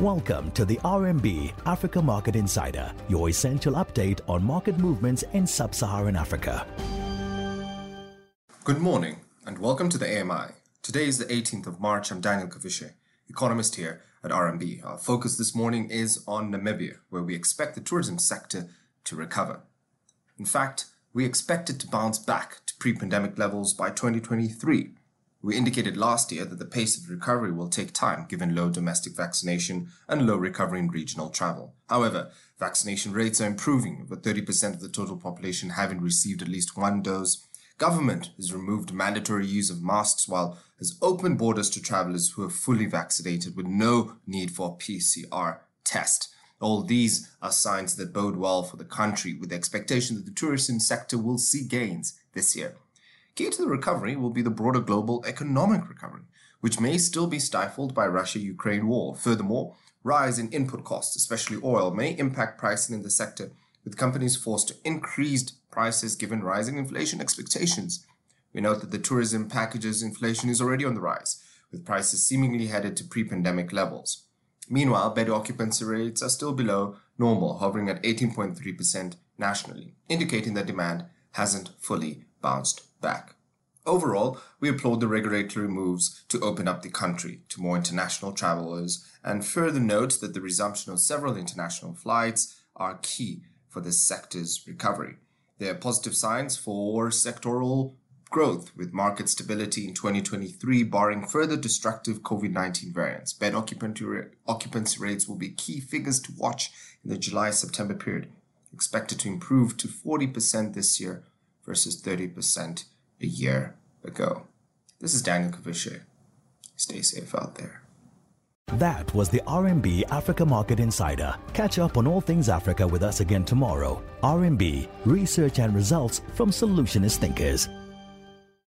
Welcome to the RMB Africa Market Insider, your essential update on market movements in sub Saharan Africa. Good morning and welcome to the AMI. Today is the 18th of March. I'm Daniel Kavishe, economist here at RMB. Our focus this morning is on Namibia, where we expect the tourism sector to recover. In fact, we expect it to bounce back to pre pandemic levels by 2023 we indicated last year that the pace of recovery will take time given low domestic vaccination and low recovery in regional travel. However, vaccination rates are improving, with 30% of the total population having received at least one dose. Government has removed mandatory use of masks while has opened borders to travelers who are fully vaccinated with no need for a PCR test. All these are signs that bode well for the country with the expectation that the tourism sector will see gains this year. Key to the recovery will be the broader global economic recovery, which may still be stifled by Russia-Ukraine war. Furthermore, rise in input costs, especially oil, may impact pricing in the sector, with companies forced to increase prices given rising inflation expectations. We note that the tourism packages inflation is already on the rise, with prices seemingly headed to pre-pandemic levels. Meanwhile, bed occupancy rates are still below normal, hovering at 18.3% nationally, indicating that demand hasn't fully bounced back. Overall, we applaud the regulatory moves to open up the country to more international travelers and further note that the resumption of several international flights are key for the sector's recovery. There are positive signs for sectoral growth with market stability in 2023 barring further destructive COVID-19 variants. Bed occupancy rates will be key figures to watch in the July-September period, expected to improve to 40% this year versus 30% a year ago. This is Daniel Kavishe. Stay safe out there. That was the RMB Africa Market Insider. Catch up on all things Africa with us again tomorrow. RMB, research and results from solutionist thinkers.